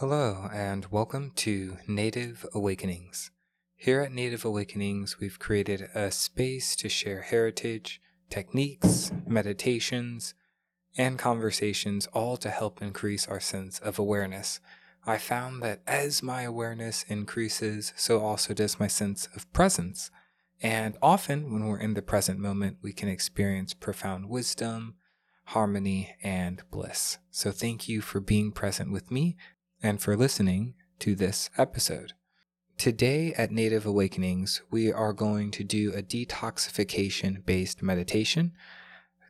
Hello, and welcome to Native Awakenings. Here at Native Awakenings, we've created a space to share heritage, techniques, meditations, and conversations, all to help increase our sense of awareness. I found that as my awareness increases, so also does my sense of presence. And often, when we're in the present moment, we can experience profound wisdom, harmony, and bliss. So, thank you for being present with me and for listening to this episode. Today at Native Awakenings, we are going to do a detoxification based meditation,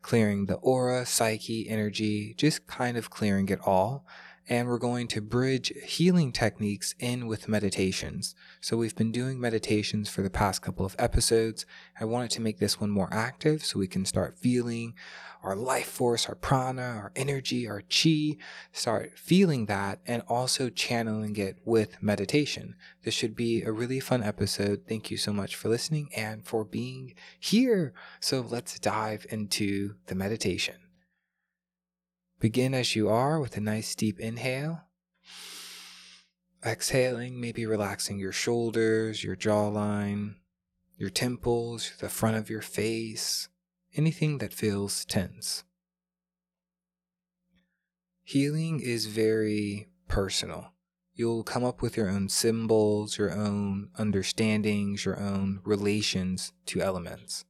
clearing the aura, psyche, energy, just kind of clearing it all and we're going to bridge healing techniques in with meditations. So we've been doing meditations for the past couple of episodes. I wanted to make this one more active so we can start feeling our life force, our prana, our energy, our chi, start feeling that and also channeling it with meditation. This should be a really fun episode. Thank you so much for listening and for being here. So let's dive into the meditation. Begin as you are with a nice deep inhale. Exhaling, maybe relaxing your shoulders, your jawline, your temples, the front of your face, anything that feels tense. Healing is very personal. You'll come up with your own symbols, your own understandings, your own relations to elements.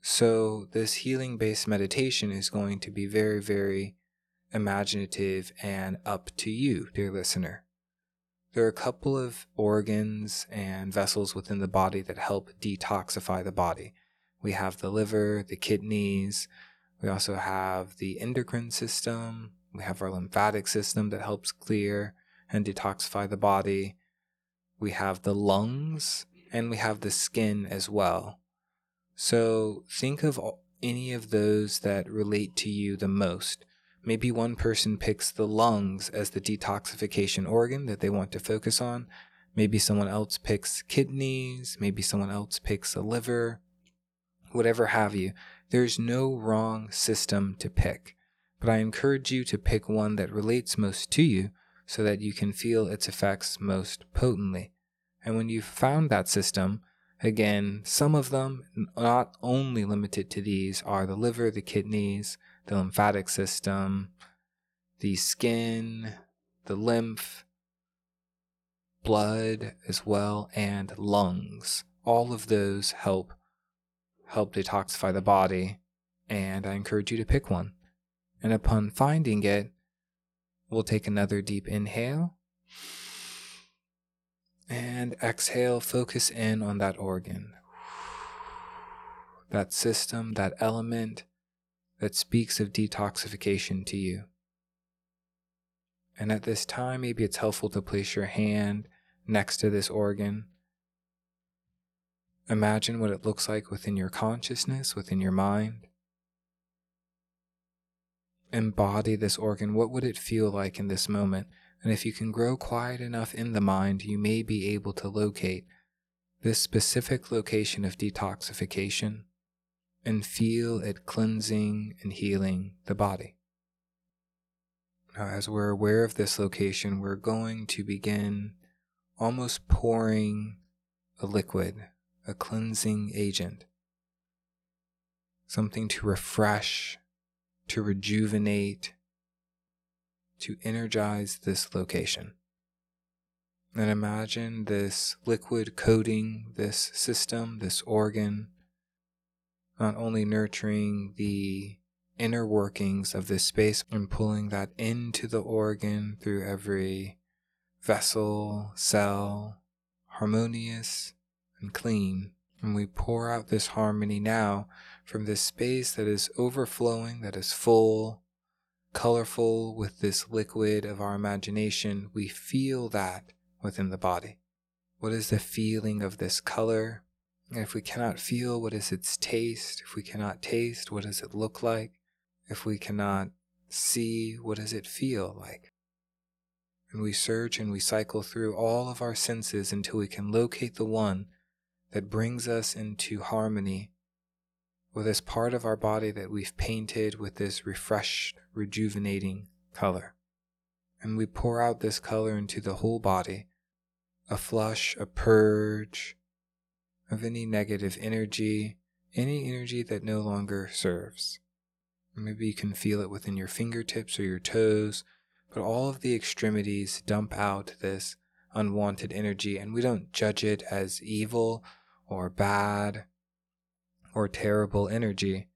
So, this healing based meditation is going to be very, very imaginative and up to you, dear listener. There are a couple of organs and vessels within the body that help detoxify the body. We have the liver, the kidneys, we also have the endocrine system, we have our lymphatic system that helps clear and detoxify the body. We have the lungs, and we have the skin as well. So think of any of those that relate to you the most. Maybe one person picks the lungs as the detoxification organ that they want to focus on. Maybe someone else picks kidneys. Maybe someone else picks a liver. Whatever have you. There's no wrong system to pick. But I encourage you to pick one that relates most to you so that you can feel its effects most potently. And when you've found that system, Again, some of them, not only limited to these, are the liver, the kidneys, the lymphatic system, the skin, the lymph, blood as well, and lungs. All of those help help detoxify the body, and I encourage you to pick one. And upon finding it, we'll take another deep inhale and exhale, focus in on that organ, that system, that element that speaks of detoxification to you. And at this time, maybe it's helpful to place your hand next to this organ. Imagine what it looks like within your consciousness, within your mind. Embody this organ. What would it feel like in this moment? And if you can grow quiet enough in the mind, you may be able to locate this specific location of detoxification and feel it cleansing and healing the body. Now, as we're aware of this location, we're going to begin almost pouring a liquid, a cleansing agent, something to refresh, to rejuvenate, to energize this location. And imagine this liquid coating this system, this organ, not only nurturing the inner workings of this space and pulling that into the organ through every vessel, cell, harmonious and clean. And we pour out this harmony now from this space that is overflowing, that is full, colorful with this liquid of our imagination, we feel that within the body. What is the feeling of this color? And if we cannot feel, what is its taste? If we cannot taste, what does it look like? If we cannot see, what does it feel like? And we search and we cycle through all of our senses until we can locate the one that brings us into harmony with this part of our body that we've painted with this refreshed, rejuvenating color. And we pour out this color into the whole body a flush, a purge of any negative energy, any energy that no longer serves. Maybe you can feel it within your fingertips or your toes, but all of the extremities dump out this unwanted energy, and we don't judge it as evil or bad or terrible energy.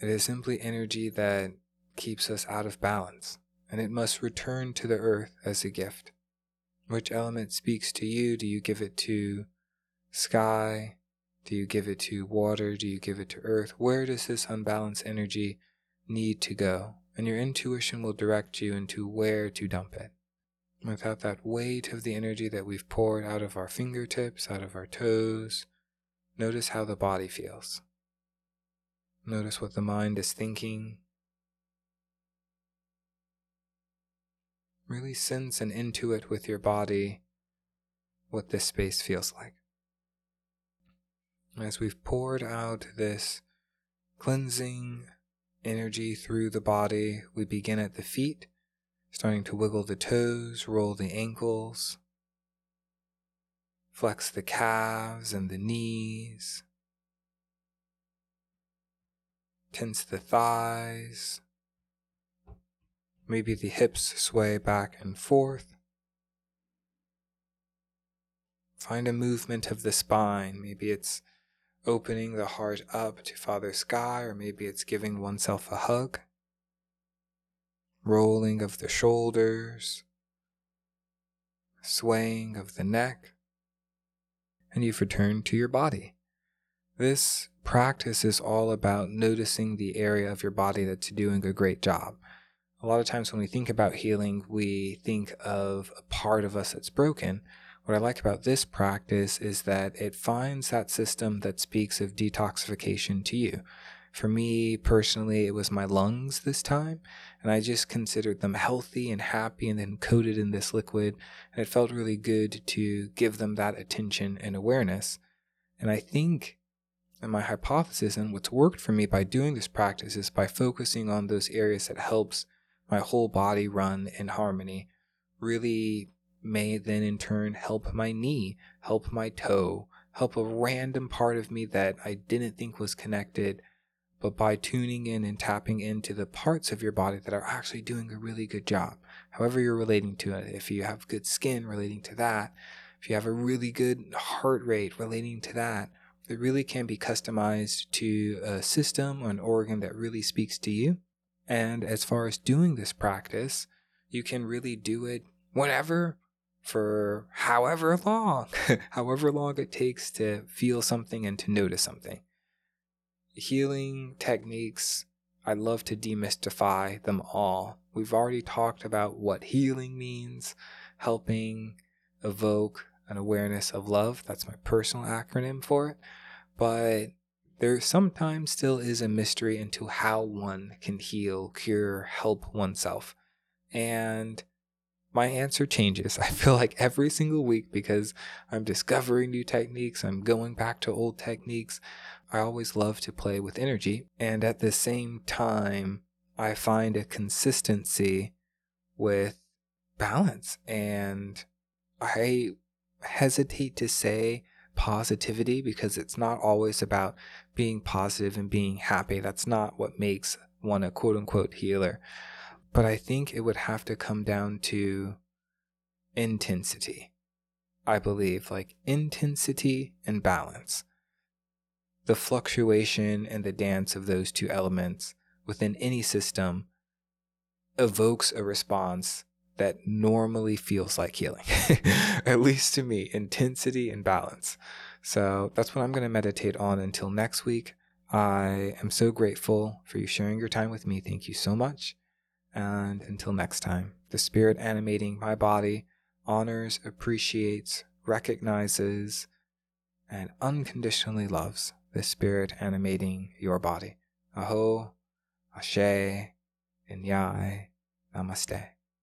It is simply energy that keeps us out of balance, and it must return to the earth as a gift. Which element speaks to you? Do you give it to sky? Do you give it to water? Do you give it to earth? Where does this unbalanced energy need to go? And your intuition will direct you into where to dump it. Without that weight of the energy that we've poured out of our fingertips, out of our toes, notice how the body feels. Notice what the mind is thinking. Really sense and intuit with your body what this space feels like. As we've poured out this cleansing energy through the body, we begin at the feet, starting to wiggle the toes, roll the ankles, flex the calves and the knees, tense the thighs, Maybe the hips sway back and forth. Find a movement of the spine. Maybe it's opening the heart up to Father Sky, or maybe it's giving oneself a hug. Rolling of the shoulders, swaying of the neck, and you've returned to your body. This practice is all about noticing the area of your body that's doing a great job a lot of times when we think about healing, we think of a part of us that's broken. What I like about this practice is that it finds that system that speaks of detoxification to you. For me personally, it was my lungs this time, and I just considered them healthy and happy and then coated in this liquid. And it felt really good to give them that attention and awareness. And I think, and my hypothesis and what's worked for me by doing this practice is by focusing on those areas that helps my whole body run in harmony really may then in turn help my knee, help my toe, help a random part of me that I didn't think was connected. But by tuning in and tapping into the parts of your body that are actually doing a really good job, however you're relating to it, if you have good skin relating to that, if you have a really good heart rate relating to that, it really can be customized to a system or an organ that really speaks to you. And as far as doing this practice, you can really do it whenever for however long, however long it takes to feel something and to notice something. Healing techniques, I love to demystify them all. We've already talked about what healing means, helping evoke an awareness of love. That's my personal acronym for it. But there sometimes still is a mystery into how one can heal, cure, help oneself. And my answer changes. I feel like every single week because I'm discovering new techniques, I'm going back to old techniques. I always love to play with energy. And at the same time, I find a consistency with balance. And I hesitate to say positivity because it's not always about being positive and being happy. That's not what makes one a quote unquote healer. But I think it would have to come down to intensity. I believe like intensity and balance. The fluctuation and the dance of those two elements within any system evokes a response that normally feels like healing, at least to me, intensity and balance. So that's what I'm going to meditate on until next week. I am so grateful for you sharing your time with me. Thank you so much. And until next time, the spirit animating my body honors, appreciates, recognizes, and unconditionally loves the spirit animating your body. Aho, Ashe, Inyai, Namaste.